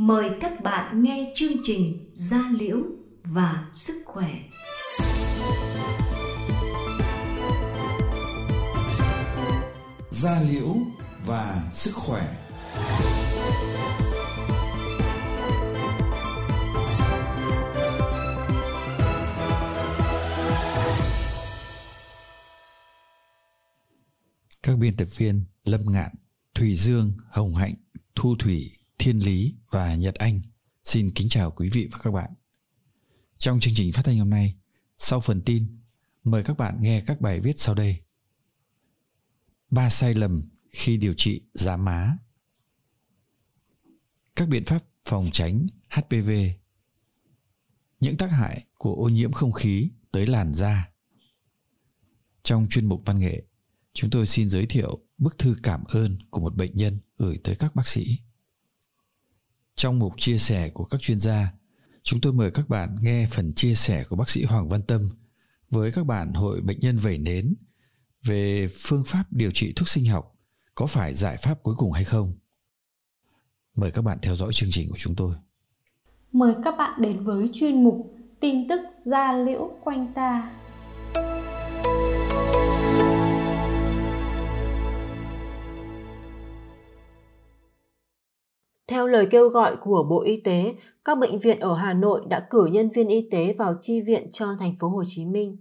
Mời các bạn nghe chương trình Gia Liễu và Sức Khỏe. Gia Liễu và Sức Khỏe Các biên tập viên Lâm Ngạn, Thùy Dương, Hồng Hạnh, Thu Thủy, Thiên Lý và Nhật Anh xin kính chào quý vị và các bạn. Trong chương trình phát thanh hôm nay, sau phần tin, mời các bạn nghe các bài viết sau đây. Ba sai lầm khi điều trị giá má. Các biện pháp phòng tránh HPV. Những tác hại của ô nhiễm không khí tới làn da. Trong chuyên mục văn nghệ, chúng tôi xin giới thiệu bức thư cảm ơn của một bệnh nhân gửi tới các bác sĩ. Trong mục chia sẻ của các chuyên gia, chúng tôi mời các bạn nghe phần chia sẻ của bác sĩ Hoàng Văn Tâm với các bạn hội bệnh nhân vẩy nến về phương pháp điều trị thuốc sinh học có phải giải pháp cuối cùng hay không. Mời các bạn theo dõi chương trình của chúng tôi. Mời các bạn đến với chuyên mục tin tức da liễu quanh ta. Theo lời kêu gọi của Bộ Y tế, các bệnh viện ở Hà Nội đã cử nhân viên y tế vào chi viện cho thành phố Hồ Chí Minh.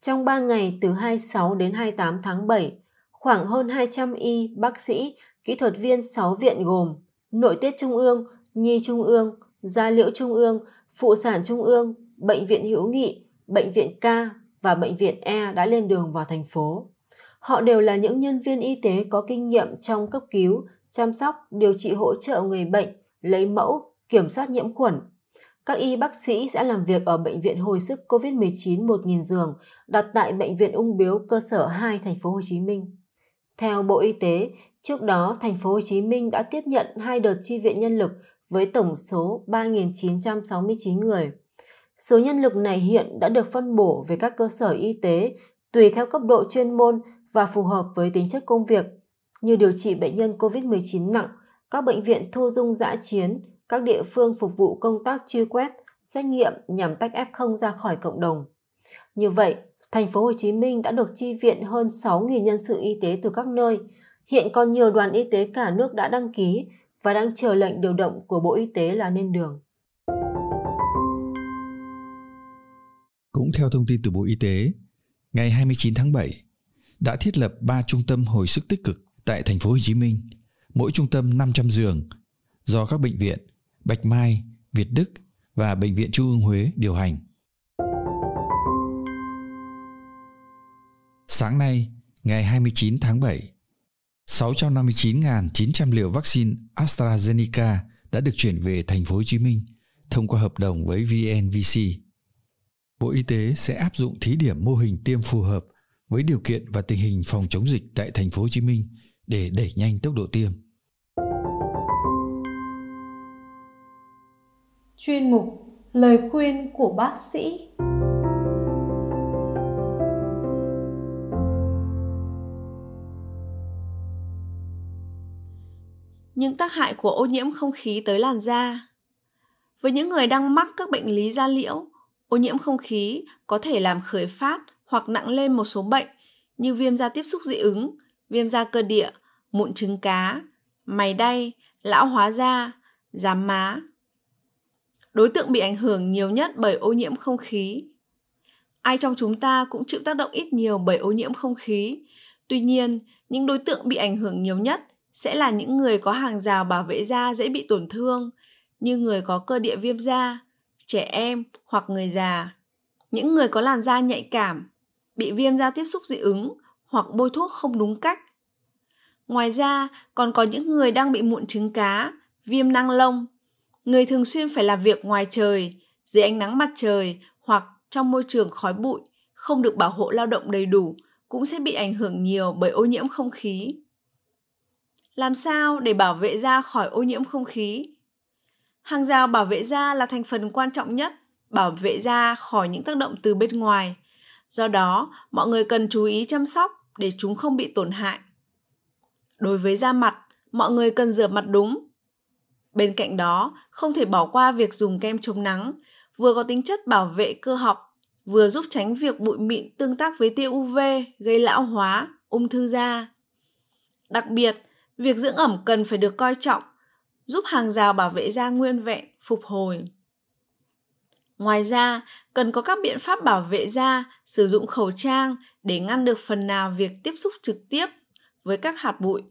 Trong 3 ngày từ 26 đến 28 tháng 7, khoảng hơn 200 y, bác sĩ, kỹ thuật viên 6 viện gồm Nội tiết Trung ương, Nhi Trung ương, Gia liễu Trung ương, Phụ sản Trung ương, Bệnh viện Hữu nghị, Bệnh viện K và Bệnh viện E đã lên đường vào thành phố. Họ đều là những nhân viên y tế có kinh nghiệm trong cấp cứu, chăm sóc, điều trị hỗ trợ người bệnh, lấy mẫu, kiểm soát nhiễm khuẩn. Các y bác sĩ sẽ làm việc ở Bệnh viện hồi sức COVID-19 1.000 giường đặt tại Bệnh viện Ung biếu cơ sở 2 thành phố Hồ Chí Minh. Theo Bộ Y tế, trước đó thành phố Hồ Chí Minh đã tiếp nhận hai đợt chi viện nhân lực với tổng số 3.969 người. Số nhân lực này hiện đã được phân bổ về các cơ sở y tế tùy theo cấp độ chuyên môn và phù hợp với tính chất công việc như điều trị bệnh nhân COVID-19 nặng, các bệnh viện thu dung dã chiến, các địa phương phục vụ công tác truy quét, xét nghiệm nhằm tách F0 ra khỏi cộng đồng. Như vậy, thành phố Hồ Chí Minh đã được chi viện hơn 6.000 nhân sự y tế từ các nơi. Hiện còn nhiều đoàn y tế cả nước đã đăng ký và đang chờ lệnh điều động của Bộ Y tế là lên đường. Cũng theo thông tin từ Bộ Y tế, ngày 29 tháng 7 đã thiết lập 3 trung tâm hồi sức tích cực tại thành phố Hồ Chí Minh, mỗi trung tâm 500 giường do các bệnh viện Bạch Mai, Việt Đức và Bệnh viện Trung ương Huế điều hành. Sáng nay, ngày 29 tháng 7, 659.900 liều vaccine AstraZeneca đã được chuyển về thành phố Hồ Chí Minh thông qua hợp đồng với VNVC. Bộ Y tế sẽ áp dụng thí điểm mô hình tiêm phù hợp với điều kiện và tình hình phòng chống dịch tại thành phố Hồ Chí Minh để đẩy nhanh tốc độ tiêm. Chuyên mục Lời khuyên của bác sĩ Những tác hại của ô nhiễm không khí tới làn da Với những người đang mắc các bệnh lý da liễu, ô nhiễm không khí có thể làm khởi phát hoặc nặng lên một số bệnh như viêm da tiếp xúc dị ứng, viêm da cơ địa, mụn trứng cá, mày đay, lão hóa da, giám má. Đối tượng bị ảnh hưởng nhiều nhất bởi ô nhiễm không khí. Ai trong chúng ta cũng chịu tác động ít nhiều bởi ô nhiễm không khí. Tuy nhiên, những đối tượng bị ảnh hưởng nhiều nhất sẽ là những người có hàng rào bảo vệ da dễ bị tổn thương, như người có cơ địa viêm da, trẻ em hoặc người già. Những người có làn da nhạy cảm, bị viêm da tiếp xúc dị ứng hoặc bôi thuốc không đúng cách. Ngoài ra, còn có những người đang bị mụn trứng cá, viêm năng lông. Người thường xuyên phải làm việc ngoài trời, dưới ánh nắng mặt trời hoặc trong môi trường khói bụi, không được bảo hộ lao động đầy đủ cũng sẽ bị ảnh hưởng nhiều bởi ô nhiễm không khí. Làm sao để bảo vệ da khỏi ô nhiễm không khí? Hàng rào bảo vệ da là thành phần quan trọng nhất bảo vệ da khỏi những tác động từ bên ngoài. Do đó, mọi người cần chú ý chăm sóc để chúng không bị tổn hại. Đối với da mặt, mọi người cần rửa mặt đúng. Bên cạnh đó, không thể bỏ qua việc dùng kem chống nắng, vừa có tính chất bảo vệ cơ học, vừa giúp tránh việc bụi mịn tương tác với tia UV gây lão hóa, ung thư da. Đặc biệt, việc dưỡng ẩm cần phải được coi trọng, giúp hàng rào bảo vệ da nguyên vẹn, phục hồi. Ngoài ra, cần có các biện pháp bảo vệ da, sử dụng khẩu trang để ngăn được phần nào việc tiếp xúc trực tiếp với các hạt bụi.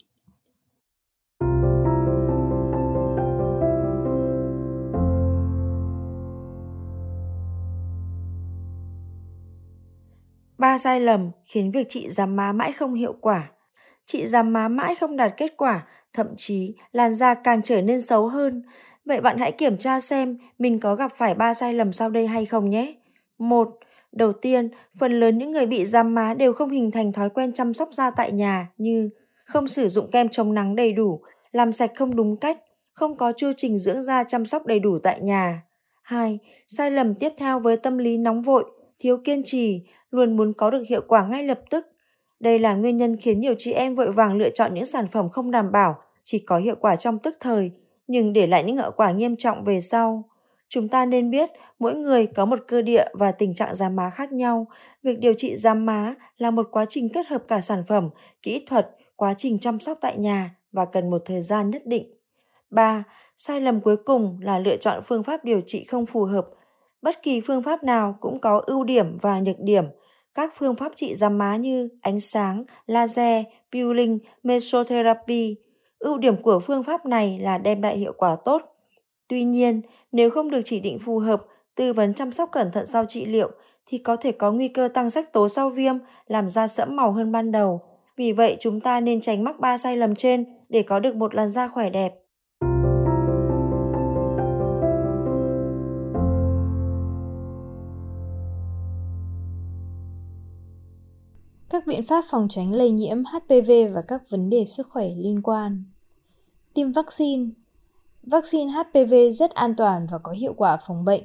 Ba sai lầm khiến việc trị giảm má mãi không hiệu quả. Trị giảm má mãi không đạt kết quả, thậm chí làn da càng trở nên xấu hơn. Vậy bạn hãy kiểm tra xem mình có gặp phải ba sai lầm sau đây hay không nhé. Một, Đầu tiên, phần lớn những người bị giam má đều không hình thành thói quen chăm sóc da tại nhà như không sử dụng kem chống nắng đầy đủ, làm sạch không đúng cách, không có chu trình dưỡng da chăm sóc đầy đủ tại nhà. 2. Sai lầm tiếp theo với tâm lý nóng vội, thiếu kiên trì, luôn muốn có được hiệu quả ngay lập tức. Đây là nguyên nhân khiến nhiều chị em vội vàng lựa chọn những sản phẩm không đảm bảo, chỉ có hiệu quả trong tức thời, nhưng để lại những hậu quả nghiêm trọng về sau. Chúng ta nên biết mỗi người có một cơ địa và tình trạng giám má khác nhau. Việc điều trị giám má là một quá trình kết hợp cả sản phẩm, kỹ thuật, quá trình chăm sóc tại nhà và cần một thời gian nhất định. 3. Sai lầm cuối cùng là lựa chọn phương pháp điều trị không phù hợp. Bất kỳ phương pháp nào cũng có ưu điểm và nhược điểm. Các phương pháp trị giám má như ánh sáng, laser, peeling, mesotherapy. Ưu điểm của phương pháp này là đem lại hiệu quả tốt. Tuy nhiên, nếu không được chỉ định phù hợp, tư vấn chăm sóc cẩn thận sau trị liệu thì có thể có nguy cơ tăng sắc tố sau viêm, làm da sẫm màu hơn ban đầu. Vì vậy, chúng ta nên tránh mắc ba sai lầm trên để có được một làn da khỏe đẹp. Các biện pháp phòng tránh lây nhiễm HPV và các vấn đề sức khỏe liên quan. Tiêm vaccine Vaccine HPV rất an toàn và có hiệu quả phòng bệnh.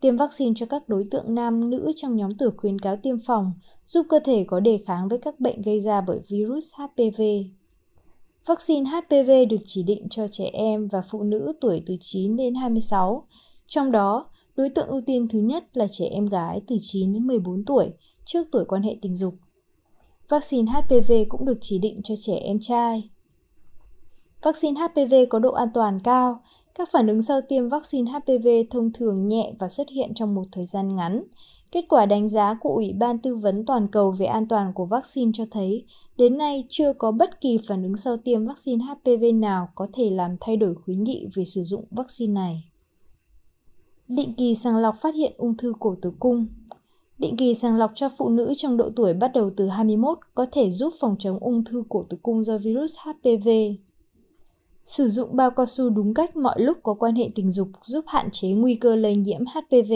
Tiêm vaccine cho các đối tượng nam nữ trong nhóm tuổi khuyến cáo tiêm phòng giúp cơ thể có đề kháng với các bệnh gây ra bởi virus HPV. Vaccine HPV được chỉ định cho trẻ em và phụ nữ tuổi từ 9 đến 26, trong đó đối tượng ưu tiên thứ nhất là trẻ em gái từ 9 đến 14 tuổi trước tuổi quan hệ tình dục. Vaccine HPV cũng được chỉ định cho trẻ em trai. Vaccine HPV có độ an toàn cao. Các phản ứng sau tiêm vaccine HPV thông thường nhẹ và xuất hiện trong một thời gian ngắn. Kết quả đánh giá của Ủy ban Tư vấn Toàn cầu về an toàn của vaccine cho thấy, đến nay chưa có bất kỳ phản ứng sau tiêm vaccine HPV nào có thể làm thay đổi khuyến nghị về sử dụng vaccine này. Định kỳ sàng lọc phát hiện ung thư cổ tử cung Định kỳ sàng lọc cho phụ nữ trong độ tuổi bắt đầu từ 21 có thể giúp phòng chống ung thư cổ tử cung do virus HPV. Sử dụng bao cao su đúng cách mọi lúc có quan hệ tình dục giúp hạn chế nguy cơ lây nhiễm HPV,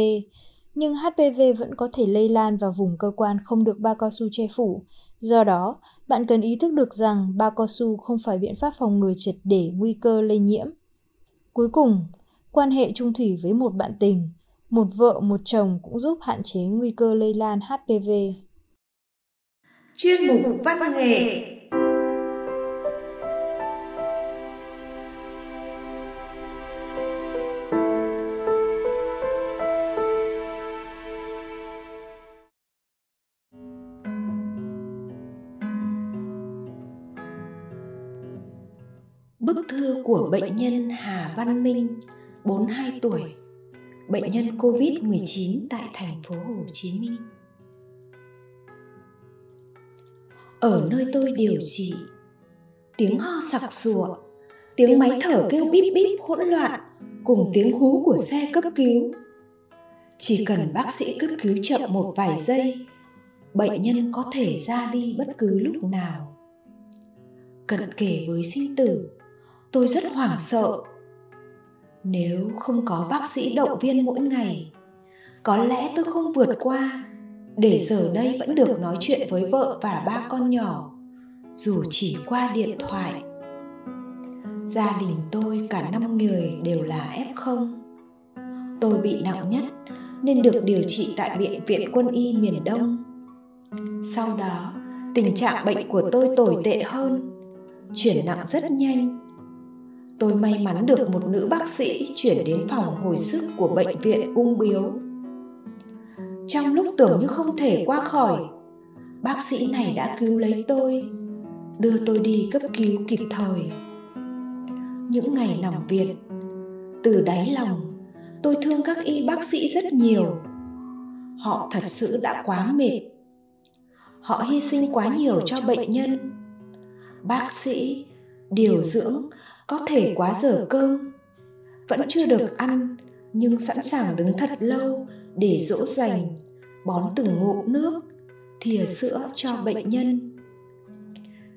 nhưng HPV vẫn có thể lây lan vào vùng cơ quan không được bao cao su che phủ. Do đó, bạn cần ý thức được rằng bao cao su không phải biện pháp phòng ngừa triệt để nguy cơ lây nhiễm. Cuối cùng, quan hệ trung thủy với một bạn tình, một vợ một chồng cũng giúp hạn chế nguy cơ lây lan HPV. Chuyên mục văn nghệ Bức thư của bệnh nhân Hà Văn Minh, 42 tuổi, bệnh nhân COVID-19 tại thành phố Hồ Chí Minh. Ở nơi tôi điều trị, tiếng ho sặc sụa, tiếng máy thở kêu bíp bíp hỗn loạn cùng tiếng hú của xe cấp cứu. Chỉ cần bác sĩ cấp cứu chậm một vài giây, bệnh nhân có thể ra đi bất cứ lúc nào. Cận kề với sinh tử, tôi rất hoảng sợ. Nếu không có bác sĩ động viên mỗi ngày, có lẽ tôi không vượt qua. Để giờ đây vẫn được nói chuyện với vợ và ba con nhỏ, dù chỉ qua điện thoại. Gia đình tôi cả năm người đều là f0 tôi bị nặng nhất nên được điều trị tại bệnh viện quân y miền đông. Sau đó, tình trạng bệnh của tôi tồi tệ hơn, chuyển nặng rất nhanh tôi may mắn được một nữ bác sĩ chuyển đến phòng hồi sức của bệnh viện ung biếu. Trong lúc tưởng như không thể qua khỏi, bác sĩ này đã cứu lấy tôi, đưa tôi đi cấp cứu kịp thời. Những ngày nằm viện, từ đáy lòng, tôi thương các y bác sĩ rất nhiều. Họ thật sự đã quá mệt. Họ hy sinh quá nhiều cho bệnh nhân. Bác sĩ, điều dưỡng có thể quá giờ cơm vẫn chưa được ăn, nhưng sẵn sàng đứng thật lâu để dỗ dành, bón từng ngụm nước, thìa sữa cho bệnh nhân.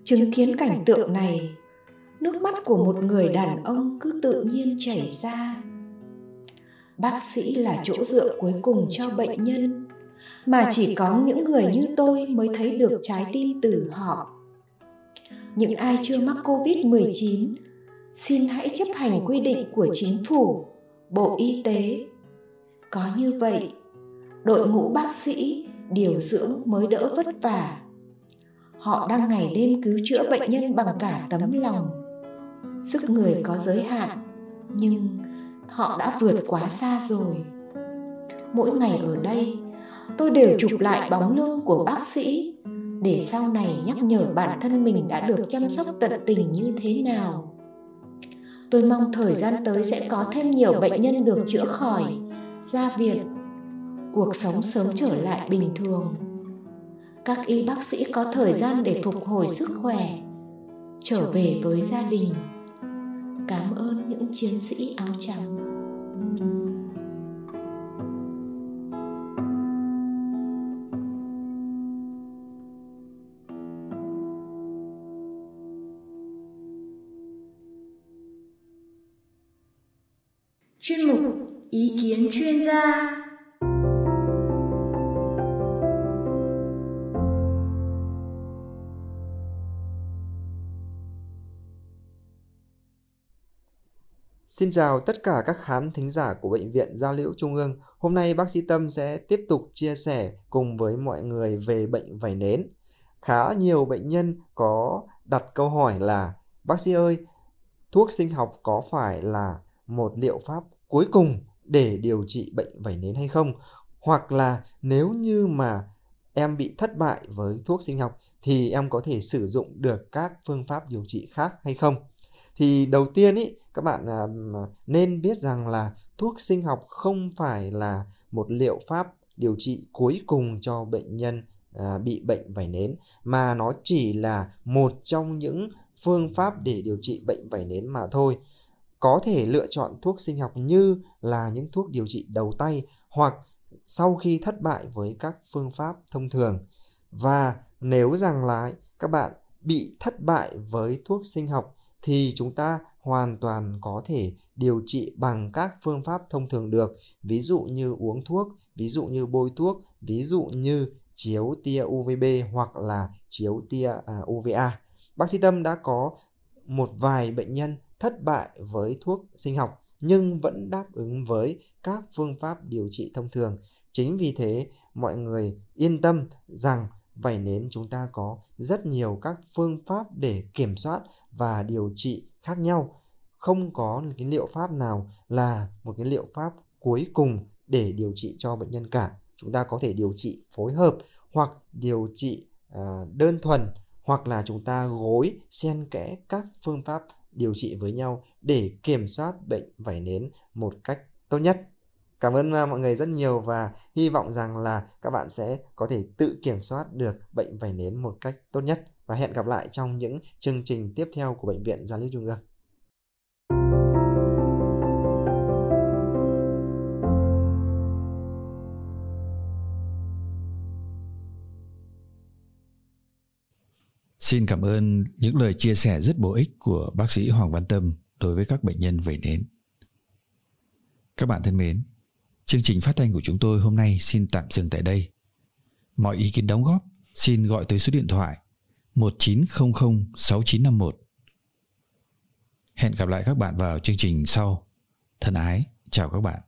Chứng kiến cảnh tượng này, nước mắt của một người đàn ông cứ tự nhiên chảy ra. Bác sĩ là chỗ dựa cuối cùng cho bệnh nhân, mà chỉ có những người như tôi mới thấy được trái tim từ họ. Những ai chưa mắc covid-19 xin hãy chấp hành quy định của chính phủ bộ y tế. có như vậy đội ngũ bác sĩ điều dưỡng mới đỡ vất vả. họ đang ngày đêm cứu chữa bệnh nhân bằng cả tấm lòng. sức người có giới hạn nhưng họ đã vượt quá xa rồi. mỗi ngày ở đây tôi đều chụp lại bóng lưng của bác sĩ để sau này nhắc nhở bản thân mình đã được chăm sóc tận tình như thế nào tôi mong thời gian tới sẽ có thêm nhiều bệnh nhân được chữa khỏi. Ra viện. Cuộc sống sớm trở lại bình thường. Các y bác sĩ có thời gian để phục hồi sức khỏe. Trở về với gia đình. Cảm ơn những chiến sĩ áo trắng. Kiến chuyên gia Xin chào tất cả các khán thính giả của Bệnh viện Gia Liễu Trung ương. Hôm nay bác sĩ Tâm sẽ tiếp tục chia sẻ cùng với mọi người về bệnh vẩy nến. Khá nhiều bệnh nhân có đặt câu hỏi là Bác sĩ ơi, thuốc sinh học có phải là một liệu pháp cuối cùng để điều trị bệnh vẩy nến hay không? Hoặc là nếu như mà em bị thất bại với thuốc sinh học thì em có thể sử dụng được các phương pháp điều trị khác hay không? thì đầu tiên ý các bạn à, nên biết rằng là thuốc sinh học không phải là một liệu pháp điều trị cuối cùng cho bệnh nhân à, bị bệnh vẩy nến mà nó chỉ là một trong những phương pháp để điều trị bệnh vẩy nến mà thôi có thể lựa chọn thuốc sinh học như là những thuốc điều trị đầu tay hoặc sau khi thất bại với các phương pháp thông thường. Và nếu rằng là các bạn bị thất bại với thuốc sinh học thì chúng ta hoàn toàn có thể điều trị bằng các phương pháp thông thường được. Ví dụ như uống thuốc, ví dụ như bôi thuốc, ví dụ như chiếu tia UVB hoặc là chiếu tia à, UVA bác sĩ Tâm đã có một vài bệnh nhân thất bại với thuốc sinh học nhưng vẫn đáp ứng với các phương pháp điều trị thông thường. Chính vì thế mọi người yên tâm rằng vảy nến chúng ta có rất nhiều các phương pháp để kiểm soát và điều trị khác nhau. Không có cái liệu pháp nào là một cái liệu pháp cuối cùng để điều trị cho bệnh nhân cả. Chúng ta có thể điều trị phối hợp hoặc điều trị à, đơn thuần hoặc là chúng ta gối xen kẽ các phương pháp điều trị với nhau để kiểm soát bệnh vẩy nến một cách tốt nhất Cảm ơn à, mọi người rất nhiều và hy vọng rằng là các bạn sẽ có thể tự kiểm soát được bệnh vẩy nến một cách tốt nhất và hẹn gặp lại trong những chương trình tiếp theo của Bệnh viện Gia Liễu Trung ương. Xin cảm ơn những lời chia sẻ rất bổ ích của bác sĩ Hoàng Văn Tâm đối với các bệnh nhân về nến. Các bạn thân mến, Chương trình phát thanh của chúng tôi hôm nay xin tạm dừng tại đây. Mọi ý kiến đóng góp xin gọi tới số điện thoại 1900 6951. Hẹn gặp lại các bạn vào chương trình sau. Thân ái, chào các bạn.